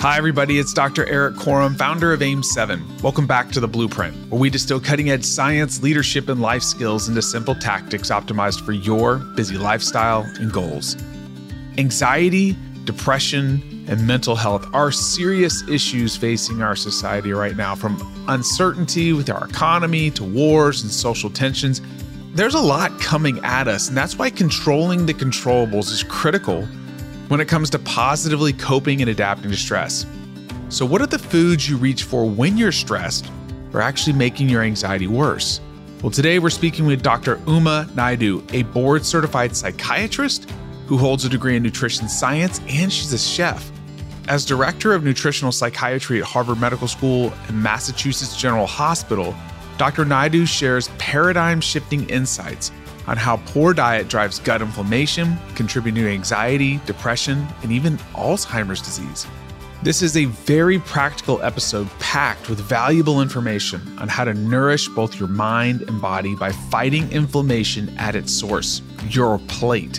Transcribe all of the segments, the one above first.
Hi, everybody. It's Dr. Eric Korem, founder of AIM7. Welcome back to The Blueprint, where we distill cutting edge science, leadership, and life skills into simple tactics optimized for your busy lifestyle and goals. Anxiety, depression, and mental health are serious issues facing our society right now, from uncertainty with our economy to wars and social tensions. There's a lot coming at us, and that's why controlling the controllables is critical when it comes to positively coping and adapting to stress. So, what are the foods you reach for when you're stressed are actually making your anxiety worse? Well, today we're speaking with Dr. Uma Naidoo, a board certified psychiatrist who holds a degree in nutrition science and she's a chef. As director of nutritional psychiatry at Harvard Medical School and Massachusetts General Hospital, Dr. Naidoo shares paradigm shifting insights on how poor diet drives gut inflammation, contributing to anxiety, depression, and even Alzheimer's disease. This is a very practical episode packed with valuable information on how to nourish both your mind and body by fighting inflammation at its source, your plate.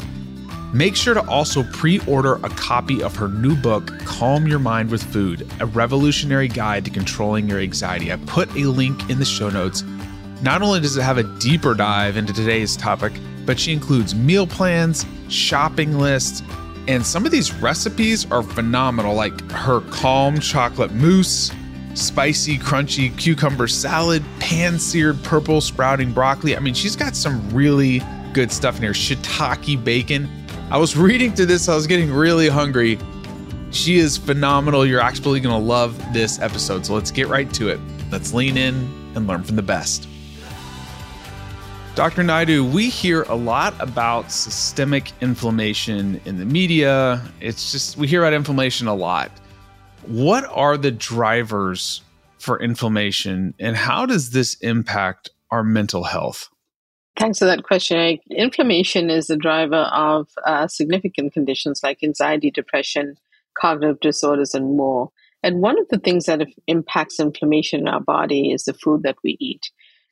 Make sure to also pre order a copy of her new book, Calm Your Mind with Food A Revolutionary Guide to Controlling Your Anxiety. I put a link in the show notes not only does it have a deeper dive into today's topic, but she includes meal plans, shopping lists, and some of these recipes are phenomenal, like her calm chocolate mousse, spicy, crunchy cucumber salad, pan seared purple sprouting broccoli. I mean, she's got some really good stuff in here. Shiitake bacon. I was reading through this, I was getting really hungry. She is phenomenal. You're actually going to love this episode. So let's get right to it. Let's lean in and learn from the best. Dr. Naidoo, we hear a lot about systemic inflammation in the media. It's just, we hear about inflammation a lot. What are the drivers for inflammation and how does this impact our mental health? Thanks for that question. Inflammation is the driver of uh, significant conditions like anxiety, depression, cognitive disorders, and more. And one of the things that impacts inflammation in our body is the food that we eat.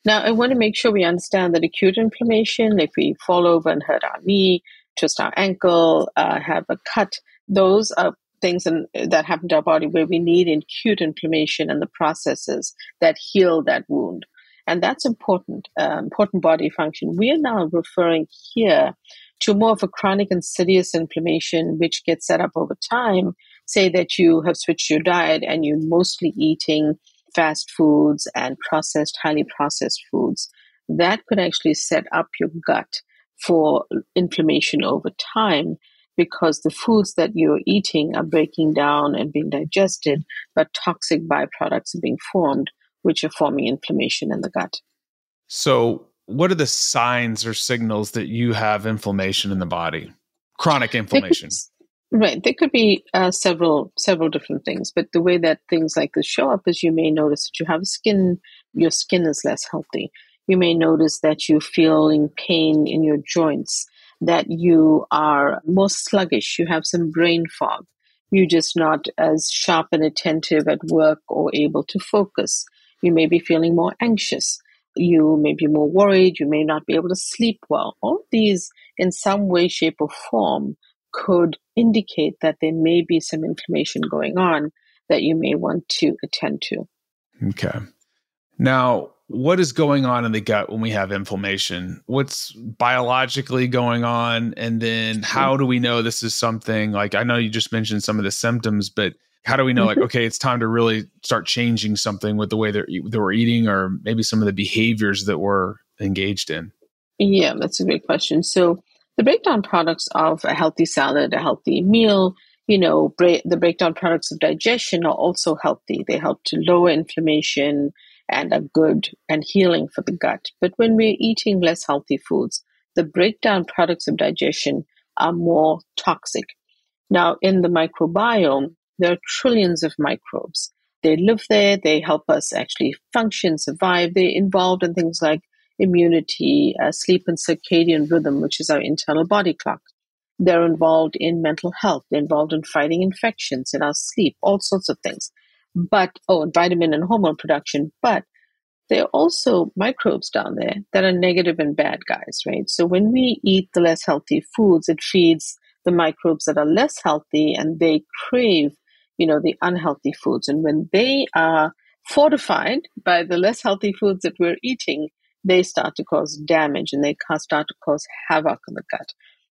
Now, I want to make sure we understand that acute inflammation, if we fall over and hurt our knee, twist our ankle, uh, have a cut, those are things in, that happen to our body where we need acute inflammation and the processes that heal that wound. And that's important, uh, important body function. We are now referring here to more of a chronic insidious inflammation, which gets set up over time. Say that you have switched your diet and you're mostly eating fast foods and processed, highly processed foods, that could actually set up your gut for inflammation over time because the foods that you're eating are breaking down and being digested, but toxic byproducts are being formed, which are forming inflammation in the gut. So, what are the signs or signals that you have inflammation in the body? Chronic inflammation. Right. There could be uh, several several different things, but the way that things like this show up is you may notice that you have skin, your skin is less healthy. You may notice that you're feeling pain in your joints, that you are more sluggish, you have some brain fog, you're just not as sharp and attentive at work or able to focus. You may be feeling more anxious. You may be more worried. You may not be able to sleep well. All these, in some way, shape, or form, could indicate that there may be some inflammation going on that you may want to attend to. Okay. Now, what is going on in the gut when we have inflammation? What's biologically going on? And then how do we know this is something like I know you just mentioned some of the symptoms, but how do we know like mm-hmm. okay, it's time to really start changing something with the way that, that we're eating or maybe some of the behaviors that we're engaged in? Yeah, that's a great question. So the breakdown products of a healthy salad, a healthy meal, you know, the breakdown products of digestion are also healthy. They help to lower inflammation and are good and healing for the gut. But when we're eating less healthy foods, the breakdown products of digestion are more toxic. Now, in the microbiome, there are trillions of microbes. They live there, they help us actually function, survive. They're involved in things like immunity, uh, sleep and circadian rhythm, which is our internal body clock. They're involved in mental health. They're involved in fighting infections, in our sleep, all sorts of things. But, oh, and vitamin and hormone production. But there are also microbes down there that are negative and bad guys, right? So when we eat the less healthy foods, it feeds the microbes that are less healthy and they crave you know, the unhealthy foods. And when they are fortified by the less healthy foods that we're eating, they start to cause damage and they start to cause havoc in the gut.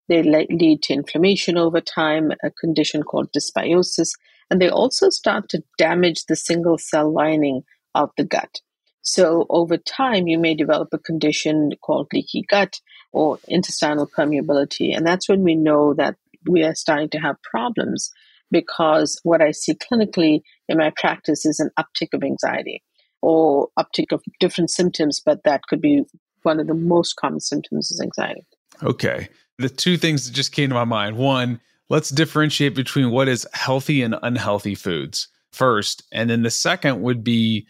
They lead to inflammation over time, a condition called dysbiosis, and they also start to damage the single cell lining of the gut. So over time, you may develop a condition called leaky gut or intestinal permeability. And that's when we know that we are starting to have problems because what I see clinically in my practice is an uptick of anxiety or uptick of different symptoms, but that could be one of the most common symptoms is anxiety. Okay. The two things that just came to my mind one, let's differentiate between what is healthy and unhealthy foods first. And then the second would be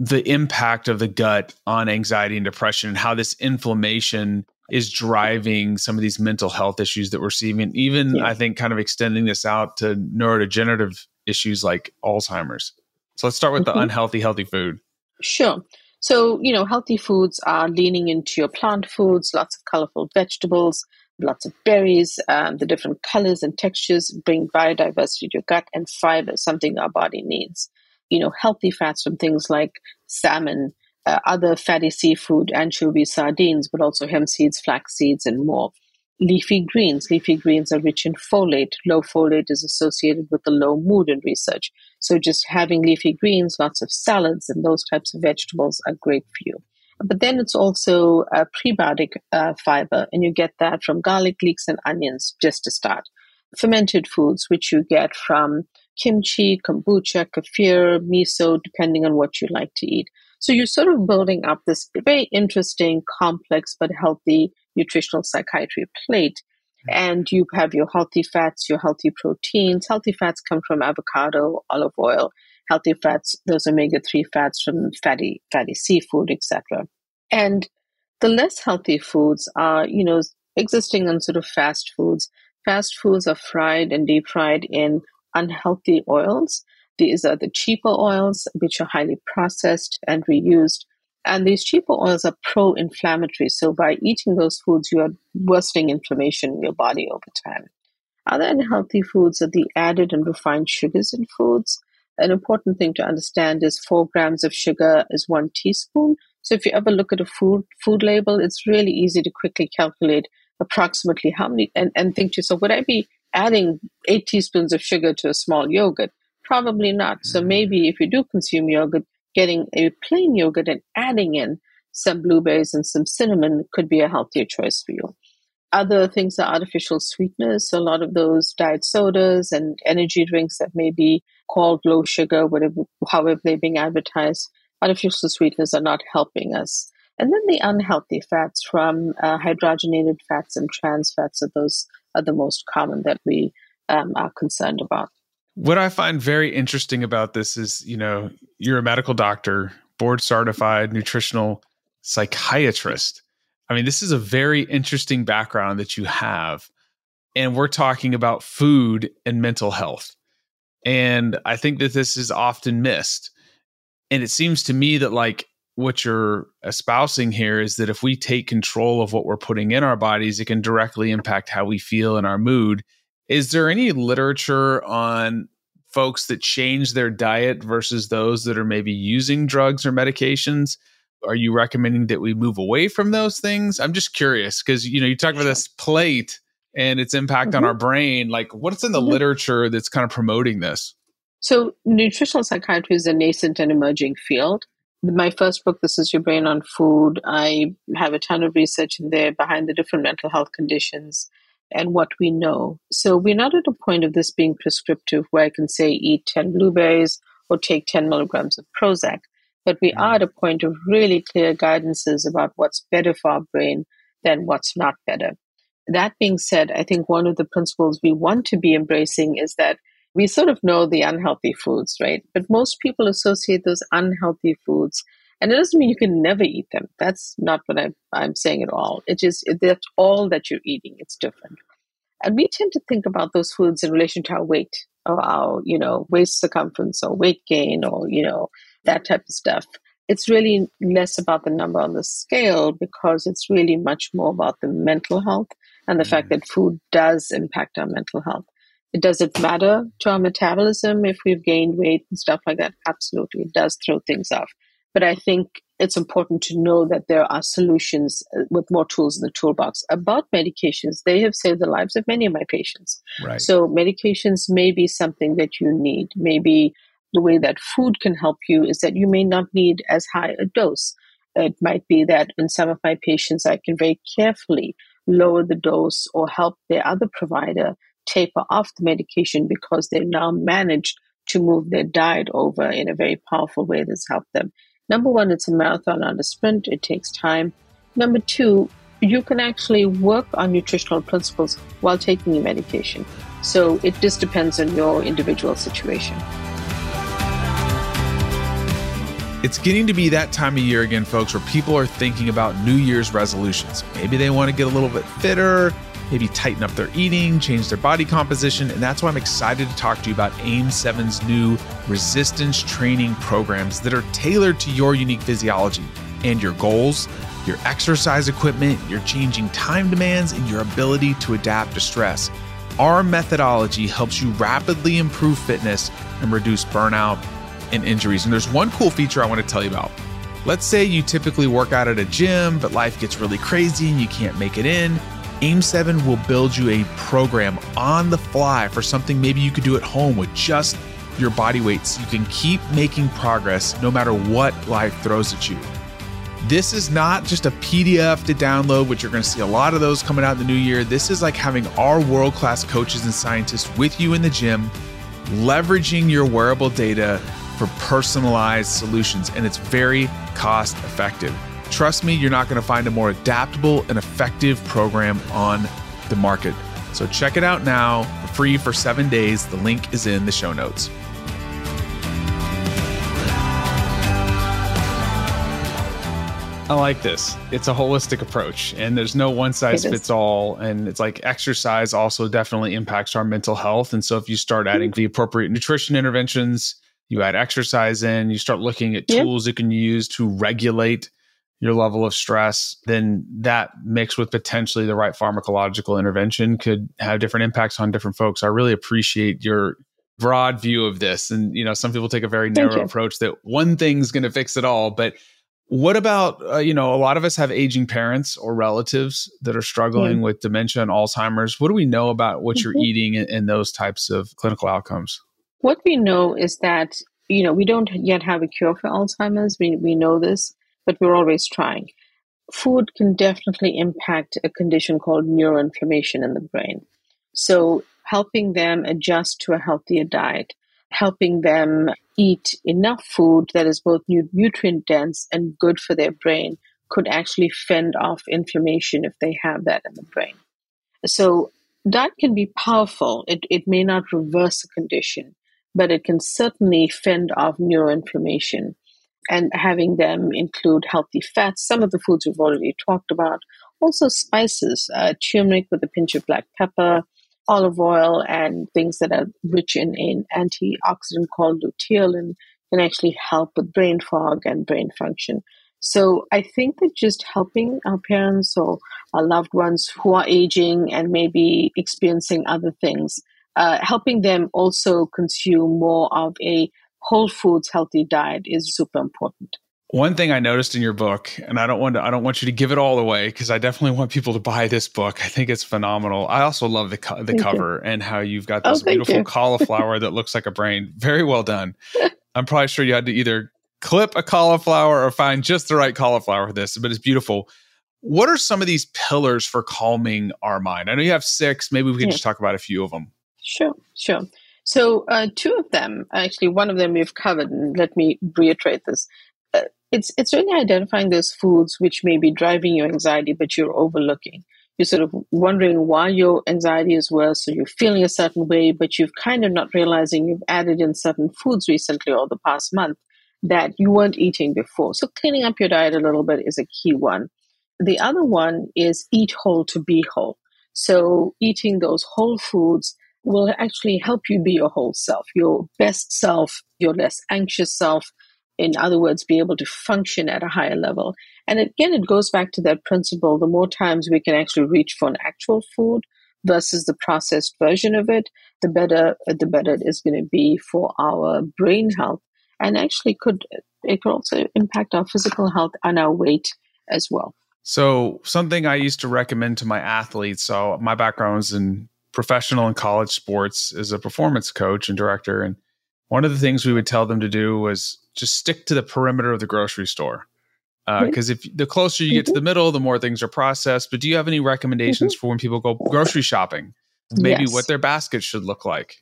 the impact of the gut on anxiety and depression and how this inflammation is driving some of these mental health issues that we're seeing. And even yeah. I think kind of extending this out to neurodegenerative issues like Alzheimer's. So let's start with mm-hmm. the unhealthy, healthy food. Sure. So, you know, healthy foods are leaning into your plant foods, lots of colorful vegetables, lots of berries, um, the different colors and textures bring biodiversity to your gut and fiber, something our body needs. You know, healthy fats from things like salmon, uh, other fatty seafood, anchovies, sardines, but also hemp seeds, flax seeds, and more. Leafy greens. Leafy greens are rich in folate. Low folate is associated with a low mood in research. So just having leafy greens, lots of salads, and those types of vegetables are great for you. But then it's also a prebiotic uh, fiber, and you get that from garlic, leeks, and onions, just to start. Fermented foods, which you get from kimchi, kombucha, kefir, miso, depending on what you like to eat. So you're sort of building up this very interesting, complex, but healthy nutritional psychiatry plate. And you have your healthy fats, your healthy proteins. Healthy fats come from avocado, olive oil. Healthy fats, those omega 3 fats from fatty, fatty seafood, etc. And the less healthy foods are, you know, existing on sort of fast foods. Fast foods are fried and deep fried in unhealthy oils. These are the cheaper oils, which are highly processed and reused. And these cheaper oils are pro inflammatory. So by eating those foods, you are worsening inflammation in your body over time. Other unhealthy foods are the added and refined sugars in foods. An important thing to understand is four grams of sugar is one teaspoon. So if you ever look at a food food label, it's really easy to quickly calculate approximately how many and, and think to yourself, would I be adding eight teaspoons of sugar to a small yogurt? Probably not. So mm. maybe if you do consume yogurt, getting a plain yogurt and adding in some blueberries and some cinnamon could be a healthier choice for you. Other things are artificial sweeteners. So a lot of those diet sodas and energy drinks that may be called low sugar, whatever, however they're being advertised, artificial sweeteners are not helping us. And then the unhealthy fats from uh, hydrogenated fats and trans fats are those are the most common that we um, are concerned about. What I find very interesting about this is, you know, you're a medical doctor, board certified nutritional psychiatrist. I mean, this is a very interesting background that you have. And we're talking about food and mental health. And I think that this is often missed. And it seems to me that, like, what you're espousing here is that if we take control of what we're putting in our bodies, it can directly impact how we feel and our mood. Is there any literature on folks that change their diet versus those that are maybe using drugs or medications? Are you recommending that we move away from those things? I'm just curious because you know you talk about this plate and its impact mm-hmm. on our brain. Like, what's in the mm-hmm. literature that's kind of promoting this? So, nutritional psychiatry is a nascent and emerging field. My first book, This Is Your Brain on Food, I have a ton of research in there behind the different mental health conditions and what we know. So we're not at a point of this being prescriptive where I can say eat 10 blueberries or take 10 milligrams of Prozac, but we mm-hmm. are at a point of really clear guidances about what's better for our brain than what's not better. That being said, I think one of the principles we want to be embracing is that we sort of know the unhealthy foods, right? But most people associate those unhealthy foods and it doesn't mean you can never eat them. That's not what I'm, I'm saying at all. It just, that's all that you're eating. It's different. And we tend to think about those foods in relation to our weight or our, you know, waist circumference or weight gain or, you know, that type of stuff. It's really less about the number on the scale because it's really much more about the mental health and the mm-hmm. fact that food does impact our mental health. It does it matter to our metabolism if we've gained weight and stuff like that? Absolutely. It does throw things off. But I think it's important to know that there are solutions uh, with more tools in the toolbox. About medications, they have saved the lives of many of my patients. Right. So medications may be something that you need. Maybe the way that food can help you is that you may not need as high a dose. It might be that in some of my patients, I can very carefully lower the dose or help their other provider taper off the medication because they've now managed to move their diet over in a very powerful way that's helped them. Number one, it's a marathon, not a sprint. It takes time. Number two, you can actually work on nutritional principles while taking your medication. So it just depends on your individual situation. It's getting to be that time of year again, folks, where people are thinking about New Year's resolutions. Maybe they want to get a little bit fitter, maybe tighten up their eating, change their body composition. And that's why I'm excited to talk to you about AIM7's new resistance training programs that are tailored to your unique physiology and your goals, your exercise equipment, your changing time demands, and your ability to adapt to stress. Our methodology helps you rapidly improve fitness and reduce burnout and injuries. And there's one cool feature I want to tell you about. Let's say you typically work out at a gym, but life gets really crazy and you can't make it in. AIM7 will build you a program on the fly for something maybe you could do at home with just your body weights. you can keep making progress no matter what life throws at you. This is not just a PDF to download, which you're going to see a lot of those coming out in the new year. This is like having our world class coaches and scientists with you in the gym, leveraging your wearable data for personalized solutions, and it's very cost effective. Trust me, you're not going to find a more adaptable and effective program on the market. So check it out now for free for seven days. The link is in the show notes. I like this. It's a holistic approach, and there's no one size fits all. And it's like exercise also definitely impacts our mental health. And so, if you start adding mm. the appropriate nutrition interventions, you add exercise in, you start looking at tools you can use to regulate your level of stress, then that mixed with potentially the right pharmacological intervention could have different impacts on different folks. I really appreciate your broad view of this. And, you know, some people take a very narrow approach that one thing's going to fix it all. But what about, uh, you know, a lot of us have aging parents or relatives that are struggling yeah. with dementia and Alzheimer's. What do we know about what mm-hmm. you're eating and, and those types of clinical outcomes? What we know is that, you know, we don't yet have a cure for Alzheimer's. We, we know this, but we're always trying. Food can definitely impact a condition called neuroinflammation in the brain. So, helping them adjust to a healthier diet, helping them eat enough food that is both nutrient dense and good for their brain could actually fend off inflammation if they have that in the brain. So, that can be powerful. It, it may not reverse a condition, but it can certainly fend off neuroinflammation. And having them include healthy fats, some of the foods we've already talked about, also spices, uh, turmeric with a pinch of black pepper, olive oil, and things that are rich in an antioxidant called luteolin can actually help with brain fog and brain function. So I think that just helping our parents or our loved ones who are aging and maybe experiencing other things uh, helping them also consume more of a whole foods healthy diet is super important. One thing I noticed in your book, and I don't want to, I don't want you to give it all away because I definitely want people to buy this book. I think it's phenomenal. I also love the co- the thank cover you. and how you've got this oh, beautiful cauliflower that looks like a brain. Very well done. I'm probably sure you had to either clip a cauliflower or find just the right cauliflower for this, but it's beautiful. What are some of these pillars for calming our mind? I know you have six. Maybe we can yeah. just talk about a few of them. Sure, sure. So, uh, two of them, actually, one of them we've covered, and let me reiterate this. Uh, it's it's really identifying those foods which may be driving your anxiety, but you're overlooking. You're sort of wondering why your anxiety is worse, or you're feeling a certain way, but you've kind of not realizing you've added in certain foods recently or the past month that you weren't eating before. So, cleaning up your diet a little bit is a key one. The other one is eat whole to be whole. So, eating those whole foods will actually help you be your whole self, your best self, your less anxious self. In other words, be able to function at a higher level. And again, it goes back to that principle the more times we can actually reach for an actual food versus the processed version of it, the better the better it is going to be for our brain health, and actually could it could also impact our physical health and our weight as well. So something I used to recommend to my athletes. So my background is in professional and college sports as a performance coach and director, and one of the things we would tell them to do was just stick to the perimeter of the grocery store because uh, if the closer you get to mm-hmm. the middle, the more things are processed. But do you have any recommendations mm-hmm. for when people go grocery shopping? Maybe yes. what their basket should look like.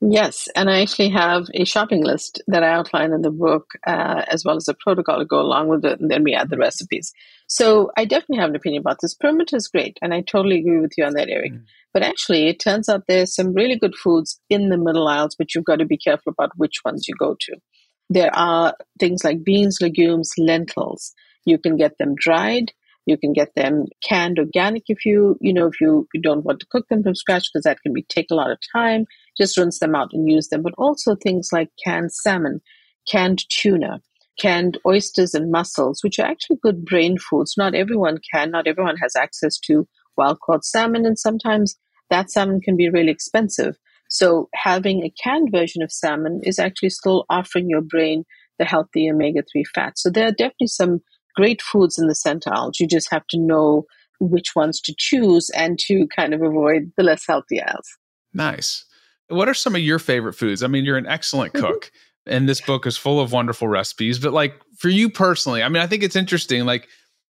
Yes, and I actually have a shopping list that I outline in the book, uh, as well as a protocol to go along with it, and then we add the recipes. So I definitely have an opinion about this. Perimeter is great, and I totally agree with you on that, Eric. Mm. But actually, it turns out there's some really good foods in the middle aisles, but you've got to be careful about which ones you go to. There are things like beans, legumes, lentils. You can get them dried. You can get them canned organic if you, you know, if you, you don't want to cook them from scratch because that can be take a lot of time. Just rinse them out and use them. But also things like canned salmon, canned tuna, canned oysters and mussels, which are actually good brain foods. Not everyone can, not everyone has access to wild caught salmon, and sometimes that salmon can be really expensive. So having a canned version of salmon is actually still offering your brain the healthy omega 3 fats. So there are definitely some great foods in the center aisles. You just have to know which ones to choose and to kind of avoid the less healthy aisles. Nice. What are some of your favorite foods? I mean, you're an excellent mm-hmm. cook. And this book is full of wonderful recipes, but like for you personally, I mean, I think it's interesting. Like,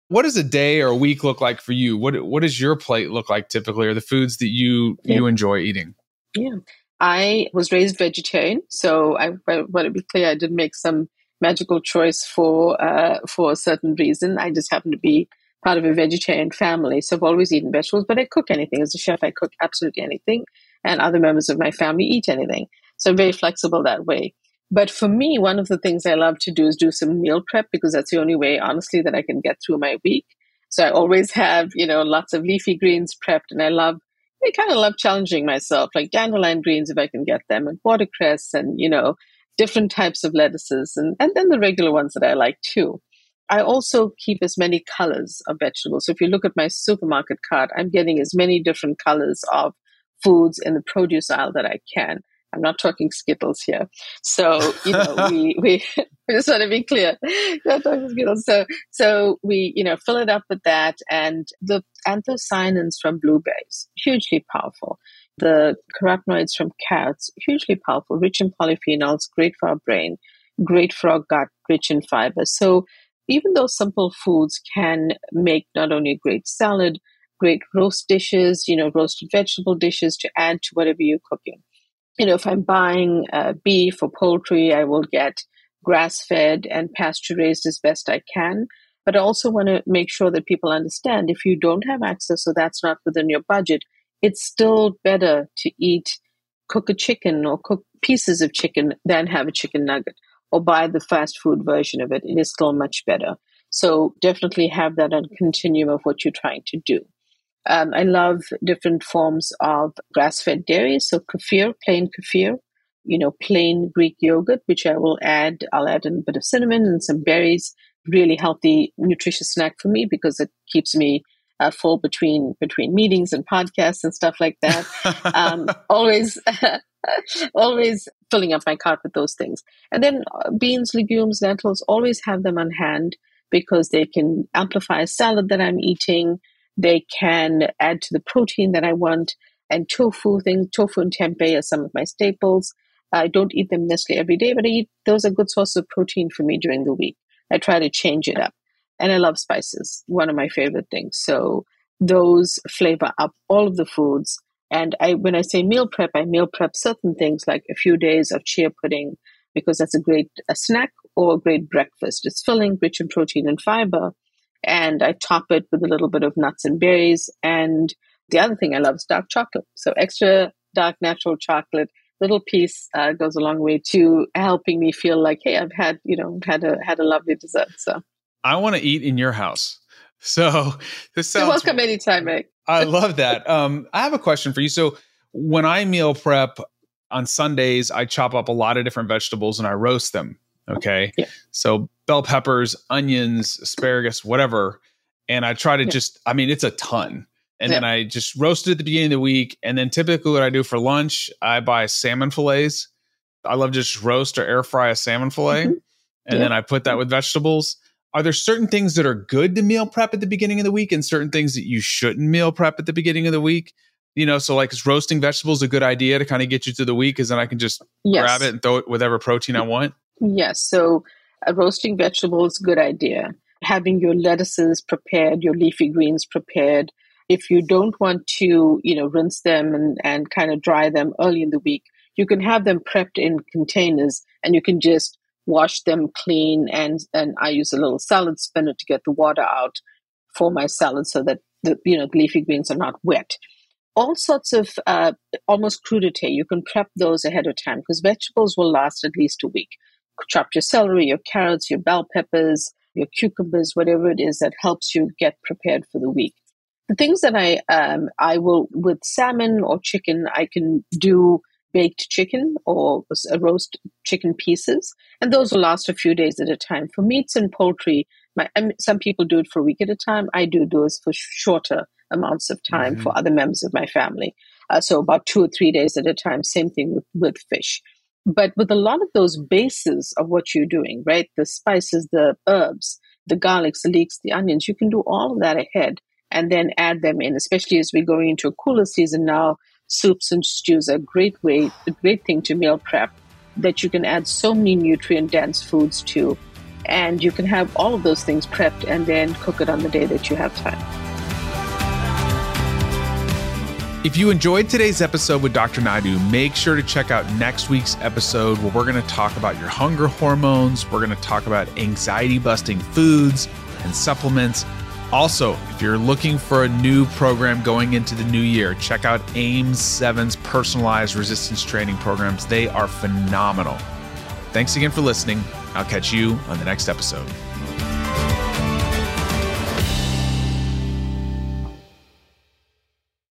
what does a day or a week look like for you? What what does your plate look like typically, or the foods that you yeah. you enjoy eating? Yeah. I was raised vegetarian, so I, want to be clear. I didn't make some magical choice for uh, for a certain reason. I just happen to be part of a vegetarian family, so I've always eaten vegetables. But I cook anything as a chef. I cook absolutely anything, and other members of my family eat anything. So I'm very flexible that way. But for me, one of the things I love to do is do some meal prep because that's the only way, honestly, that I can get through my week. So I always have, you know, lots of leafy greens prepped, and I love I kind of love challenging myself, like dandelion greens if I can get them, and watercress, and you know, different types of lettuces, and and then the regular ones that I like too. I also keep as many colors of vegetables. So if you look at my supermarket cart, I'm getting as many different colors of foods in the produce aisle that I can. I'm not talking Skittles here. So, you know, we, we, we just want to be clear. Not talking Skittles. So, so we, you know, fill it up with that and the anthocyanins from blueberries, hugely powerful. The carotenoids from carrots, hugely powerful, rich in polyphenols, great for our brain, great for our gut, rich in fiber. So even those simple foods can make not only a great salad, great roast dishes, you know, roasted vegetable dishes to add to whatever you're cooking you know, if I'm buying uh, beef or poultry, I will get grass fed and pasture raised as best I can. But I also want to make sure that people understand if you don't have access or that's not within your budget, it's still better to eat, cook a chicken or cook pieces of chicken than have a chicken nugget or buy the fast food version of it. It is still much better. So definitely have that on continuum of what you're trying to do. Um, I love different forms of grass fed dairy. So kefir, plain kefir, you know, plain Greek yogurt, which I will add, I'll add in a bit of cinnamon and some berries. Really healthy, nutritious snack for me because it keeps me uh, full between between meetings and podcasts and stuff like that. um, always, always filling up my cart with those things. And then uh, beans, legumes, lentils, always have them on hand because they can amplify a salad that I'm eating. They can add to the protein that I want. And tofu things, tofu and tempeh are some of my staples. I don't eat them necessarily every day, but I eat those are good sources of protein for me during the week. I try to change it up. And I love spices, one of my favorite things. So those flavor up all of the foods. And I when I say meal prep, I meal prep certain things like a few days of chia pudding because that's a great a snack or a great breakfast. It's filling, rich in protein and fiber and I top it with a little bit of nuts and berries. And the other thing I love is dark chocolate. So extra dark natural chocolate, little piece uh, goes a long way to helping me feel like, hey, I've had you know had a had a lovely dessert. So I want to eat in your house. So this sounds You're welcome anytime, Eric. I love that. Um, I have a question for you. So when I meal prep on Sundays, I chop up a lot of different vegetables and I roast them. Okay. Yeah. So bell peppers, onions, asparagus, whatever. And I try to yeah. just, I mean, it's a ton. and then I just roast it at the beginning of the week. And then typically, what I do for lunch, I buy salmon fillets. I love just roast or air fry a salmon fillet, mm-hmm. and then I put that with vegetables. Are there certain things that are good to meal prep at the beginning of the week, and certain things that you shouldn't meal prep at the beginning of the week? You know, so like is roasting vegetables a good idea to kind of get you through the week, because then I can just yes. grab it and throw it whatever protein I want. Yes. So uh, roasting vegetables, good idea. Having your lettuces prepared, your leafy greens prepared, if you don't want to, you know, rinse them and, and kind of dry them early in the week, you can have them prepped in containers and you can just wash them clean and and I use a little salad spinner to get the water out for my salad so that the you know leafy greens are not wet. All sorts of uh, almost crudité, you can prep those ahead of time because vegetables will last at least a week. Chop your celery, your carrots, your bell peppers, your cucumbers, whatever it is that helps you get prepared for the week the things that I um, I will with salmon or chicken, I can do baked chicken or roast chicken pieces, and those will last a few days at a time. For meats and poultry, my some people do it for a week at a time. I do those for shorter amounts of time mm-hmm. for other members of my family. Uh, so about two or three days at a time. Same thing with with fish. But with a lot of those bases of what you're doing, right? The spices, the herbs, the garlics, the leeks, the onions, you can do all of that ahead and then add them in, especially as we're going into a cooler season now. Soups and stews are a great way, a great thing to meal prep that you can add so many nutrient dense foods to. And you can have all of those things prepped and then cook it on the day that you have time. If you enjoyed today's episode with Dr. Naidoo, make sure to check out next week's episode where we're going to talk about your hunger hormones. We're going to talk about anxiety busting foods and supplements also, if you're looking for a new program going into the new year, check out AIM 7's personalized resistance training programs. They are phenomenal. Thanks again for listening. I'll catch you on the next episode.